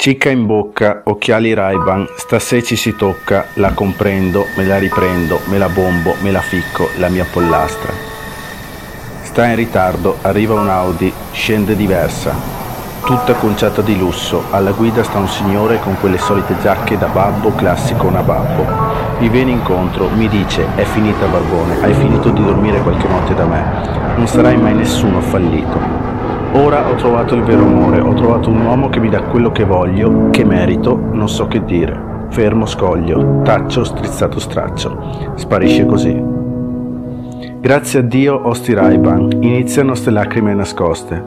Cicca in bocca, occhiali Ray-Ban, stasè ci si tocca, la comprendo, me la riprendo, me la bombo, me la ficco, la mia pollastra. Sta in ritardo, arriva un Audi, scende diversa, tutta conciata di lusso, alla guida sta un signore con quelle solite giacche da babbo classico nababbo. Mi viene incontro, mi dice, è finita Barbone, hai finito di dormire qualche notte da me, non sarai mai nessuno fallito. Ora ho trovato il vero amore, ho trovato un uomo che mi dà quello che voglio, che merito, non so che dire. Fermo scoglio, taccio, strizzato straccio. Sparisce così. Grazie a Dio ho sti Ray-Ban, iniziano ste lacrime nascoste.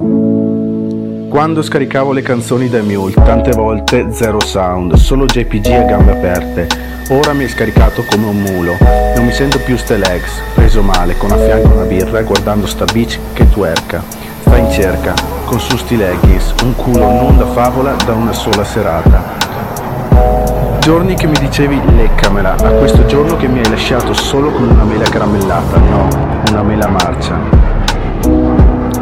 Quando scaricavo le canzoni da Mule, tante volte zero sound, solo JPG a gambe aperte. Ora mi è scaricato come un mulo. Non mi sento più ste legs, preso male, con a fianco una birra, guardando sta bitch che twerka sta in cerca, con su sti leggings, un culo non da favola da una sola serata. Giorni che mi dicevi leccamela, a questo giorno che mi hai lasciato solo con una mela caramellata, no, una mela marcia.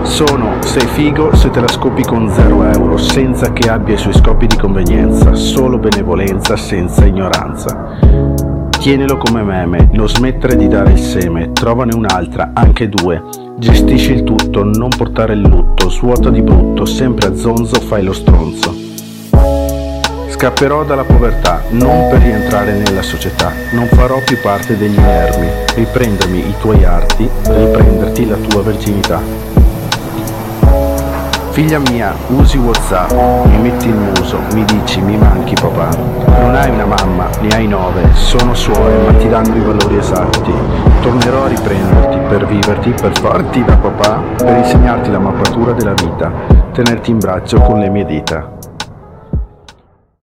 Sono, sei figo se te la scopi con 0 euro, senza che abbia i suoi scopi di convenienza, solo benevolenza senza ignoranza. Tienilo come meme, non smettere di dare il seme, trovane un'altra, anche due. Gestisci il tutto, non portare il lutto, svuota di brutto, sempre a zonzo fai lo stronzo. Scapperò dalla povertà, non per rientrare nella società, non farò più parte degli inermi, riprendermi i tuoi arti, riprenderti la tua verginità. Figlia mia, usi Whatsapp, mi metti il muso, mi dici mi manchi papà. Non hai una mamma, ne hai nove, sono suore ma ti danno i valori esatti. Tornerò a riprenderti per viverti, per farti da papà, per insegnarti la mappatura della vita, tenerti in braccio con le mie dita.